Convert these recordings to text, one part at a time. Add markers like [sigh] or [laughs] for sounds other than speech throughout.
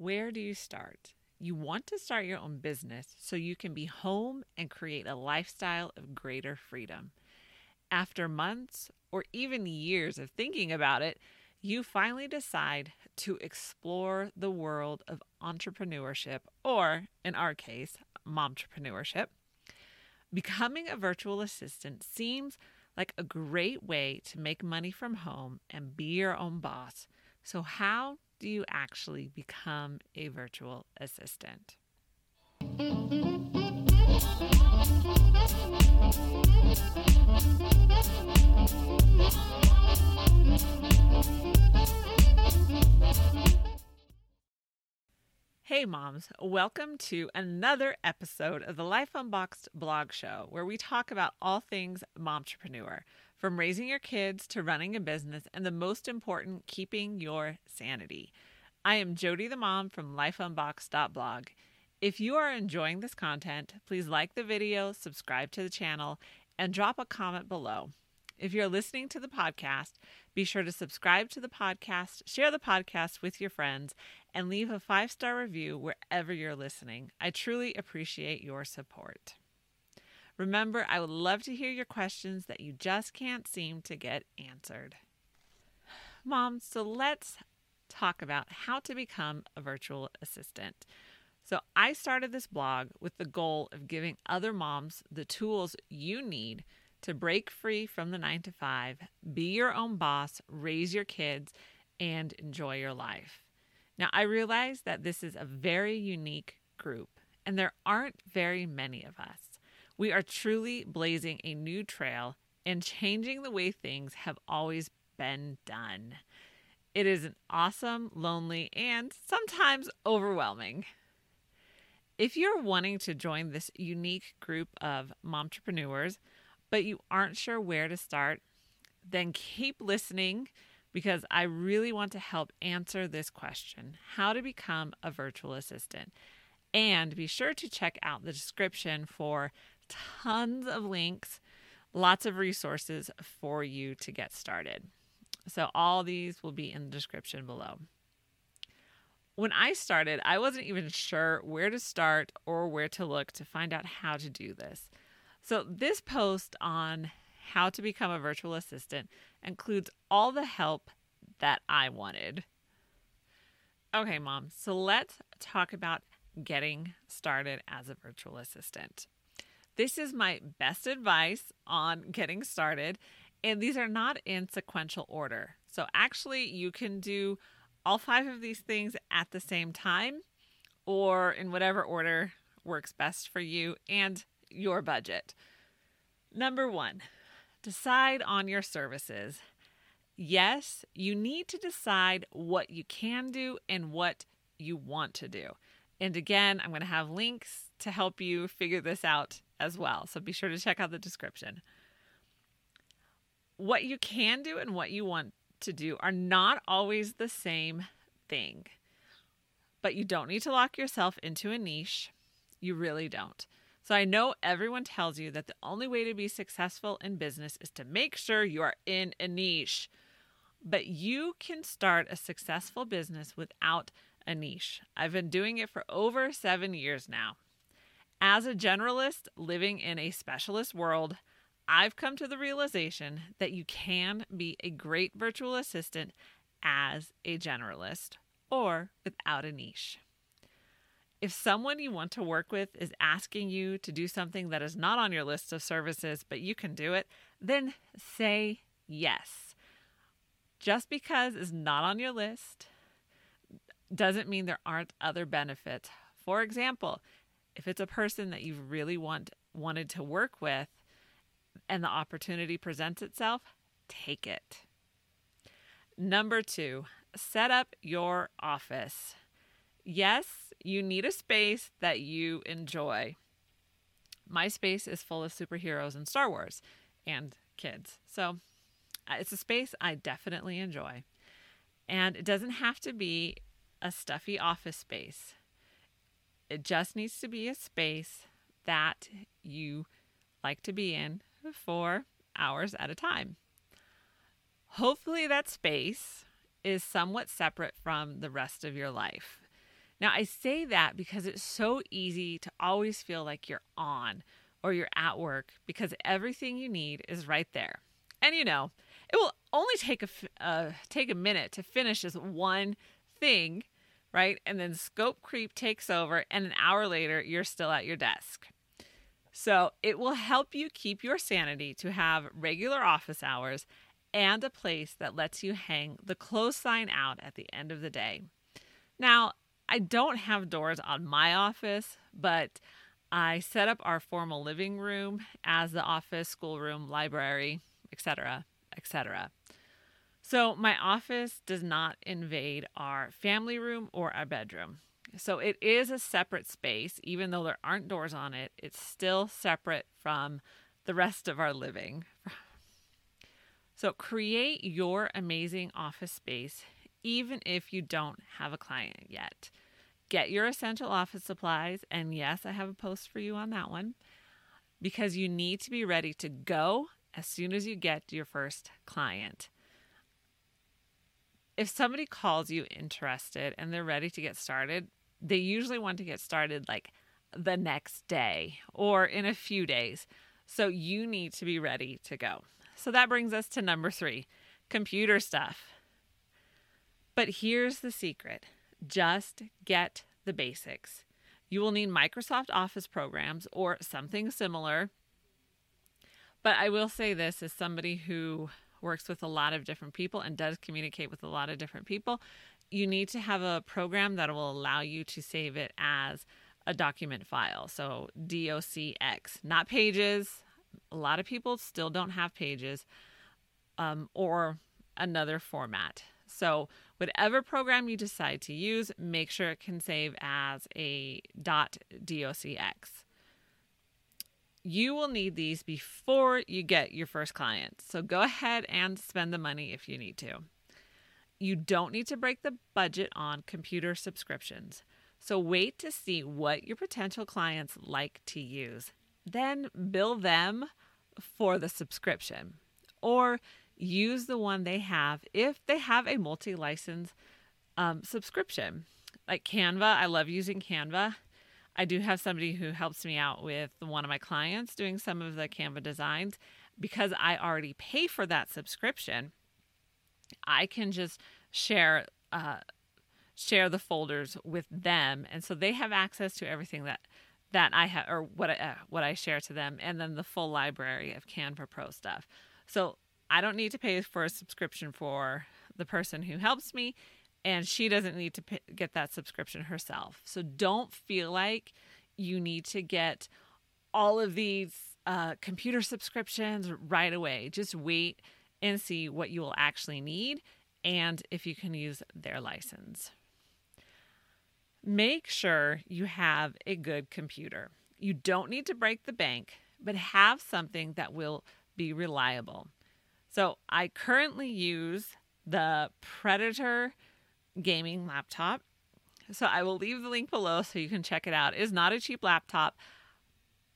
Where do you start? You want to start your own business so you can be home and create a lifestyle of greater freedom. After months or even years of thinking about it, you finally decide to explore the world of entrepreneurship, or in our case, momtrepreneurship. Becoming a virtual assistant seems like a great way to make money from home and be your own boss. So, how do you actually become a virtual assistant? Hey, moms, welcome to another episode of the Life Unboxed blog show where we talk about all things momtrepreneur, from raising your kids to running a business, and the most important, keeping your sanity. I am Jody the mom from lifeunboxed.blog. If you are enjoying this content, please like the video, subscribe to the channel, and drop a comment below. If you're listening to the podcast, be sure to subscribe to the podcast, share the podcast with your friends, and leave a five star review wherever you're listening. I truly appreciate your support. Remember, I would love to hear your questions that you just can't seem to get answered. Mom, so let's talk about how to become a virtual assistant. So, I started this blog with the goal of giving other moms the tools you need to break free from the nine to five, be your own boss, raise your kids, and enjoy your life. Now, I realize that this is a very unique group, and there aren't very many of us. We are truly blazing a new trail and changing the way things have always been done. It is an awesome, lonely, and sometimes overwhelming. If you're wanting to join this unique group of momtrepreneurs, but you aren't sure where to start, then keep listening because I really want to help answer this question how to become a virtual assistant. And be sure to check out the description for tons of links, lots of resources for you to get started. So, all these will be in the description below. When I started, I wasn't even sure where to start or where to look to find out how to do this. So, this post on how to become a virtual assistant includes all the help that I wanted. Okay, mom, so let's talk about getting started as a virtual assistant. This is my best advice on getting started, and these are not in sequential order. So, actually, you can do all five of these things at the same time or in whatever order works best for you and your budget. Number one, decide on your services. Yes, you need to decide what you can do and what you want to do. And again, I'm going to have links to help you figure this out as well. So be sure to check out the description. What you can do and what you want to do are not always the same thing. But you don't need to lock yourself into a niche. You really don't. So I know everyone tells you that the only way to be successful in business is to make sure you are in a niche. But you can start a successful business without a niche. I've been doing it for over seven years now. As a generalist living in a specialist world, I've come to the realization that you can be a great virtual assistant as a generalist or without a niche. If someone you want to work with is asking you to do something that is not on your list of services, but you can do it, then say yes. Just because it's not on your list doesn't mean there aren't other benefits. For example, if it's a person that you really want wanted to work with and the opportunity presents itself, take it. Number 2, set up your office. Yes, you need a space that you enjoy. My space is full of superheroes and Star Wars and kids. So uh, it's a space I definitely enjoy. And it doesn't have to be a stuffy office space, it just needs to be a space that you like to be in for hours at a time. Hopefully, that space is somewhat separate from the rest of your life. Now, I say that because it's so easy to always feel like you're on or you're at work because everything you need is right there. And you know, it will only take a uh, take a minute to finish this one thing, right? And then scope creep takes over and an hour later you're still at your desk. So, it will help you keep your sanity to have regular office hours and a place that lets you hang the close sign out at the end of the day. Now, I don't have doors on my office, but I set up our formal living room as the office, schoolroom, library, etc., etc. So my office does not invade our family room or our bedroom. So it is a separate space, even though there aren't doors on it, it's still separate from the rest of our living. So create your amazing office space, even if you don't have a client yet. Get your essential office supplies, and yes, I have a post for you on that one because you need to be ready to go as soon as you get your first client. If somebody calls you interested and they're ready to get started, they usually want to get started like the next day or in a few days. So you need to be ready to go. So that brings us to number three computer stuff. But here's the secret just get the basics. You will need Microsoft Office programs or something similar but I will say this as somebody who works with a lot of different people and does communicate with a lot of different people, you need to have a program that will allow you to save it as a document file. So DOCX, not pages. A lot of people still don't have pages um, or another format. So, whatever program you decide to use, make sure it can save as a .docx you will need these before you get your first client. So go ahead and spend the money if you need to. You don't need to break the budget on computer subscriptions. So wait to see what your potential clients like to use. Then bill them for the subscription or use the one they have if they have a multi license um, subscription. Like Canva, I love using Canva. I do have somebody who helps me out with one of my clients doing some of the Canva designs. Because I already pay for that subscription, I can just share uh, share the folders with them, and so they have access to everything that that I have or what I, uh, what I share to them, and then the full library of Canva Pro stuff. So I don't need to pay for a subscription for the person who helps me, and she doesn't need to pay, get that subscription herself. So don't feel like you need to get all of these uh, computer subscriptions right away. Just wait and see what you will actually need and if you can use their license. Make sure you have a good computer. You don't need to break the bank, but have something that will be reliable. So I currently use the Predator gaming laptop. So I will leave the link below so you can check it out. It is not a cheap laptop,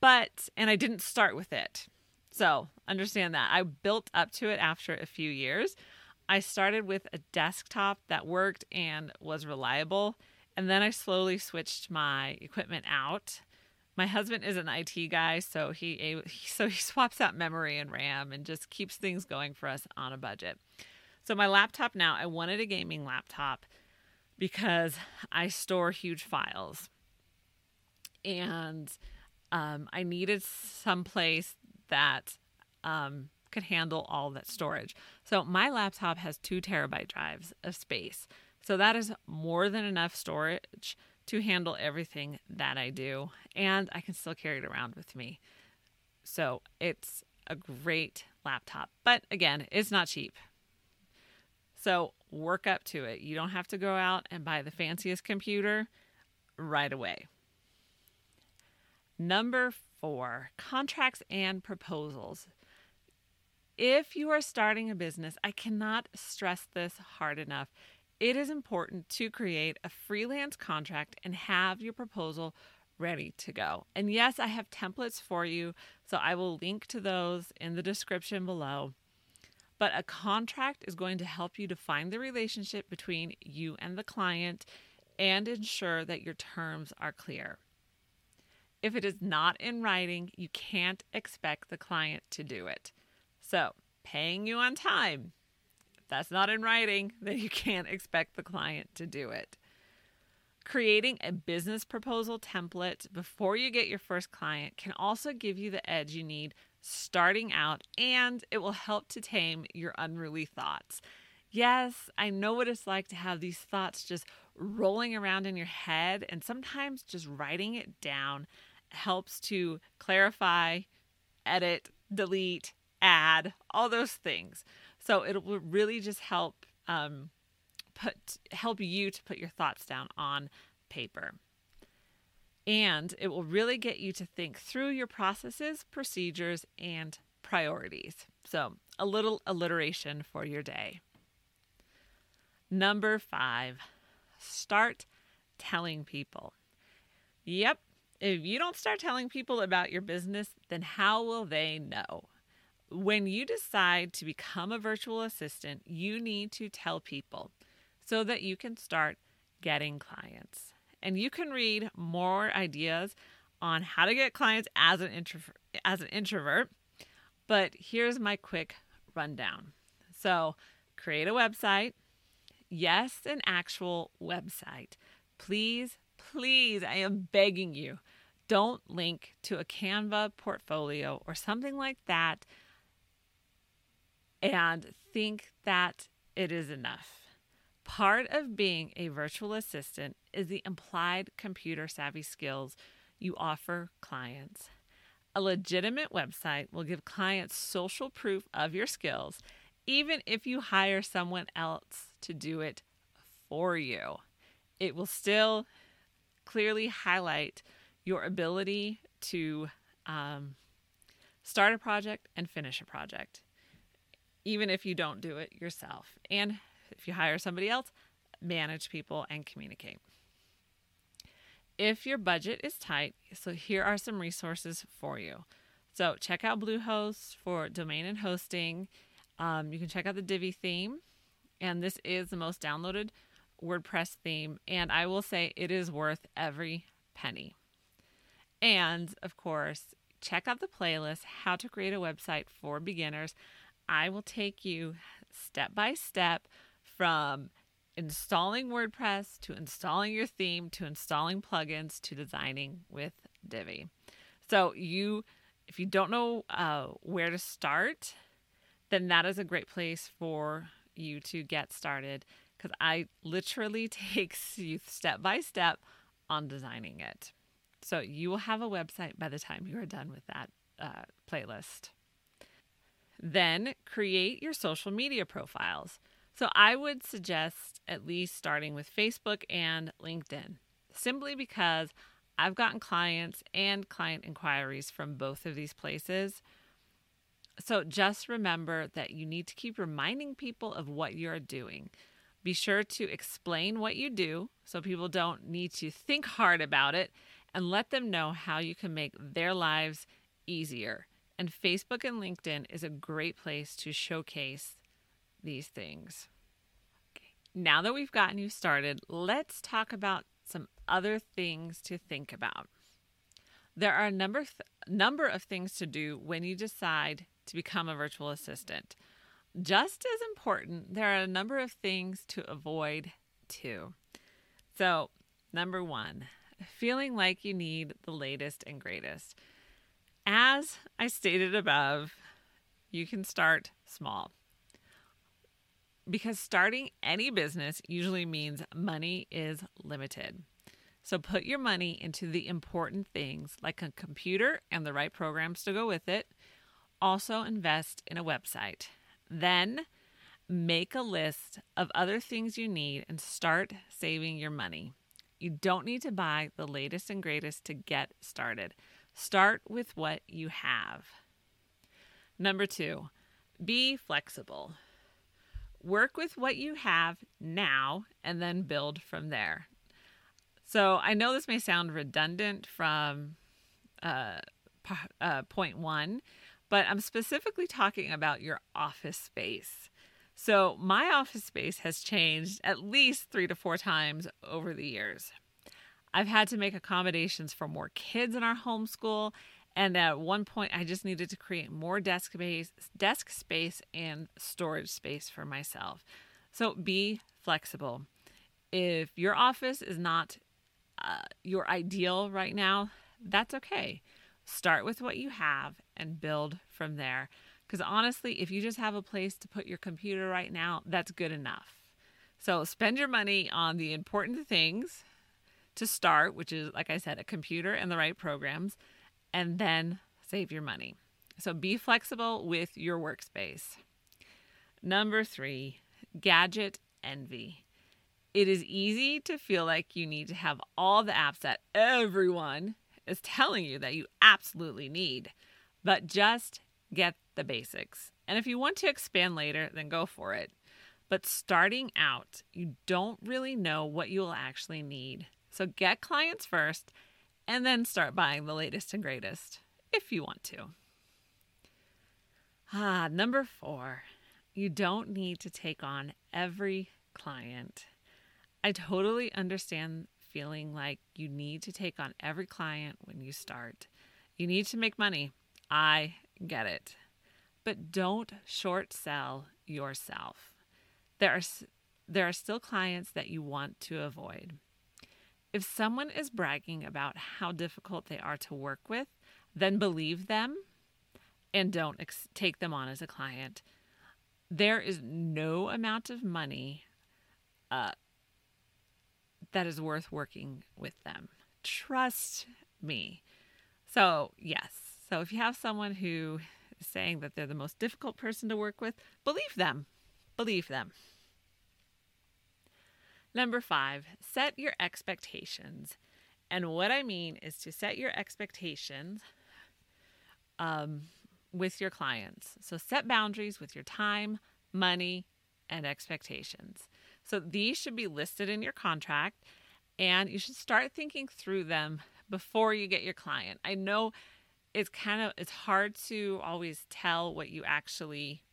but, and I didn't start with it. So understand that. I built up to it after a few years. I started with a desktop that worked and was reliable. And then I slowly switched my equipment out. My husband is an IT guy, so he [laughs] so he swaps out memory and RAM and just keeps things going for us on a budget. So my laptop now, I wanted a gaming laptop because I store huge files. And um, I needed some place that um, could handle all that storage. So my laptop has two terabyte drives of space. So that is more than enough storage to handle everything that I do. And I can still carry it around with me. So it's a great laptop. But again, it's not cheap. So work up to it. You don't have to go out and buy the fanciest computer right away. Number four, contracts and proposals. If you are starting a business, I cannot stress this hard enough. It is important to create a freelance contract and have your proposal ready to go. And yes, I have templates for you, so I will link to those in the description below. But a contract is going to help you define the relationship between you and the client and ensure that your terms are clear. If it is not in writing, you can't expect the client to do it. So, paying you on time, if that's not in writing, [laughs] then you can't expect the client to do it. Creating a business proposal template before you get your first client can also give you the edge you need starting out, and it will help to tame your unruly thoughts. Yes, I know what it's like to have these thoughts just rolling around in your head, and sometimes just writing it down helps to clarify, edit, delete, add, all those things. So it will really just help um, put help you to put your thoughts down on paper. And it will really get you to think through your processes, procedures, and priorities. So, a little alliteration for your day. Number five, start telling people. Yep, if you don't start telling people about your business, then how will they know? When you decide to become a virtual assistant, you need to tell people so that you can start getting clients. And you can read more ideas on how to get clients as an introvert as an introvert. But here's my quick rundown. So, create a website. Yes, an actual website. Please, please, I am begging you, don't link to a Canva portfolio or something like that and think that it is enough. Part of being a virtual assistant is the implied computer savvy skills you offer clients. A legitimate website will give clients social proof of your skills, even if you hire someone else to do it for you. It will still clearly highlight your ability to um, start a project and finish a project, even if you don't do it yourself. And if you hire somebody else, manage people and communicate. If your budget is tight, so here are some resources for you. So check out Bluehost for domain and hosting. Um, you can check out the Divi theme, and this is the most downloaded WordPress theme, and I will say it is worth every penny. And of course, check out the playlist How to Create a Website for Beginners. I will take you step by step from installing WordPress to installing your theme to installing plugins to designing with Divi. So you if you don't know uh, where to start, then that is a great place for you to get started because I literally [laughs] takes you step by step on designing it. So you will have a website by the time you are done with that uh, playlist. Then create your social media profiles. So I would suggest at least starting with Facebook and LinkedIn, simply because I've gotten clients and client inquiries from both of these places. So just remember that you need to keep reminding people of what you're doing. Be sure to explain what you do so people don't need to think hard about it and let them know how you can make their lives easier. And Facebook and LinkedIn is a great place to showcase these things. Okay. Now that we've gotten you started, let's talk about some other things to think about. There are a number th- number of things to do when you decide to become a virtual assistant. Just as important, there are a number of things to avoid too. So, number 1, feeling like you need the latest and greatest. As I stated above, you can start small because starting any business usually means money is limited. So put your money into the important things like a computer and the right programs to go with it. Also, invest in a website. Then make a list of other things you need and start saving your money. You don't need to buy the latest and greatest to get started. Start with what you have. Number two, be flexible. Work with what you have now and then build from there. So I know this may sound redundant from uh, uh, point one, but I'm specifically talking about your office space. So, my office space has changed at least three to four times over the years. I've had to make accommodations for more kids in our homeschool, and at one point, I just needed to create more desk space, desk space and storage space for myself. So, be flexible. If your office is not uh, your ideal right now, that's okay. Start with what you have and build from there. Because honestly, if you just have a place to put your computer right now, that's good enough. So spend your money on the important things to start, which is, like I said, a computer and the right programs, and then save your money. So be flexible with your workspace. Number three, gadget envy. It is easy to feel like you need to have all the apps that everyone is telling you that you absolutely need, but just get the basics. And if you want to expand later, then go for it. But starting out, you don't really know what you will actually need. So get clients first and then start buying the latest and greatest if you want to. Ah, number four, you don't need to take on every client. I totally understand feeling like you need to take on every client when you start. You need to make money. I get it. But don't short sell yourself. There are there are still clients that you want to avoid. If someone is bragging about how difficult they are to work with, then believe them and don't ex- take them on as a client. There is no amount of money uh, that is worth working with them. Trust me. So, yes. So, if you have someone who is saying that they're the most difficult person to work with, believe them. Believe them. Number five, set your expectations. And what I mean is to set your expectations um, with your clients. So set boundaries with your time, money, and expectations. So these should be listed in your contract and you should start thinking through them before you get your client. I know it's kind of it's hard to always tell what you actually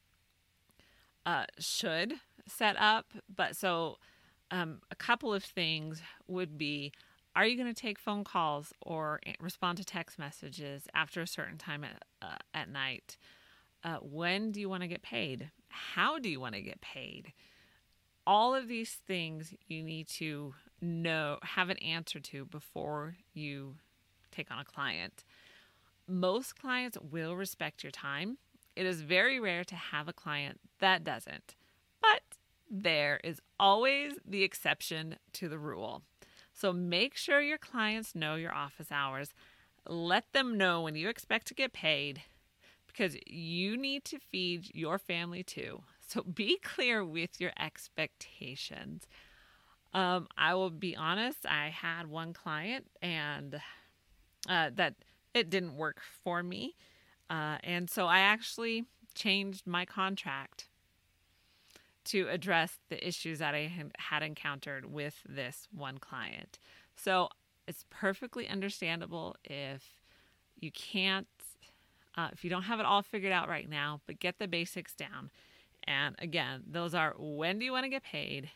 uh, should set up, but so um, a couple of things would be are you going to take phone calls or respond to text messages after a certain time at, uh, at night? Uh, when do you want to get paid? How do you want to get paid? all of these things you need to know, have an answer to before you take on a client. Most clients will respect your time. It is very rare to have a client that doesn't, there is always the exception to the rule. So make sure your clients know your office hours. Let them know when you expect to get paid because you need to feed your family too. So [laughs] be clear with your expectations. Um, I will be honest, I had one client and uh, that it didn't work for me. Uh, and so I actually changed my contract to address the issues that I had encountered with this one client. So it's perfectly understandable if you can't, uh, if you don't have it all figured out right now, but get the basics down. And again, those are when do you want to get paid?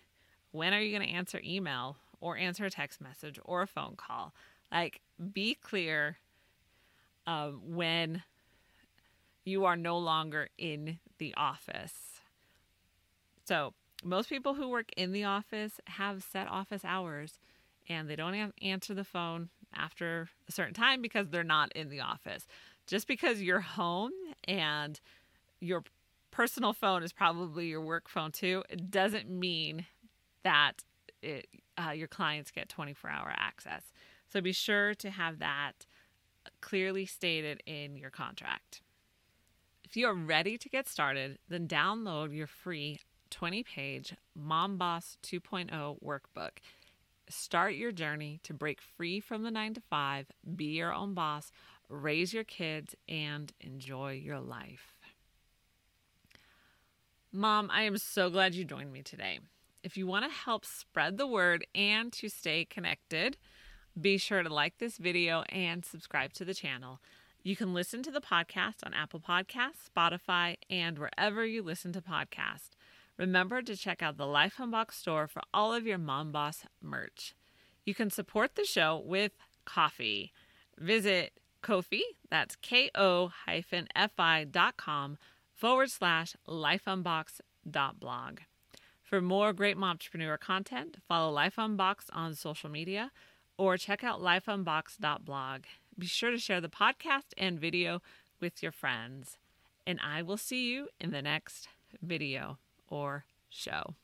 When are you going to answer email or answer a text message or a phone call? Like, be clear um, when you are no longer in the office. So, most people who work in the office have set office hours and they don't answer the phone after a certain time because they're not in the office. Just because you're home and your personal phone is probably your work phone too, it doesn't mean that it, uh, your clients get 24 hour access. So be sure to have that clearly stated in your contract. If you are ready to get started, then download your free 20 page Mom Boss 2.0 workbook. Start your journey to break free from the 9 to 5, be your own boss, raise your kids, and enjoy your life. Mom, I am so glad you joined me today. If you want to help spread the word and to stay connected, be sure to like this video and subscribe to the channel. You can listen to the podcast on Apple Podcasts, Spotify, and wherever you listen to podcasts. Remember to check out the Life Unboxed store for all of your Mom Boss merch. You can support the show with coffee. Visit Ko-fi, that's K-O hyphen F-I dot com forward slash lifeunboxed.blog. For more great mompreneur content, follow Life Unboxed on social media or check out lifeunboxed.blog. Be sure to share the podcast and video with your friends. And I will see you in the next video or show.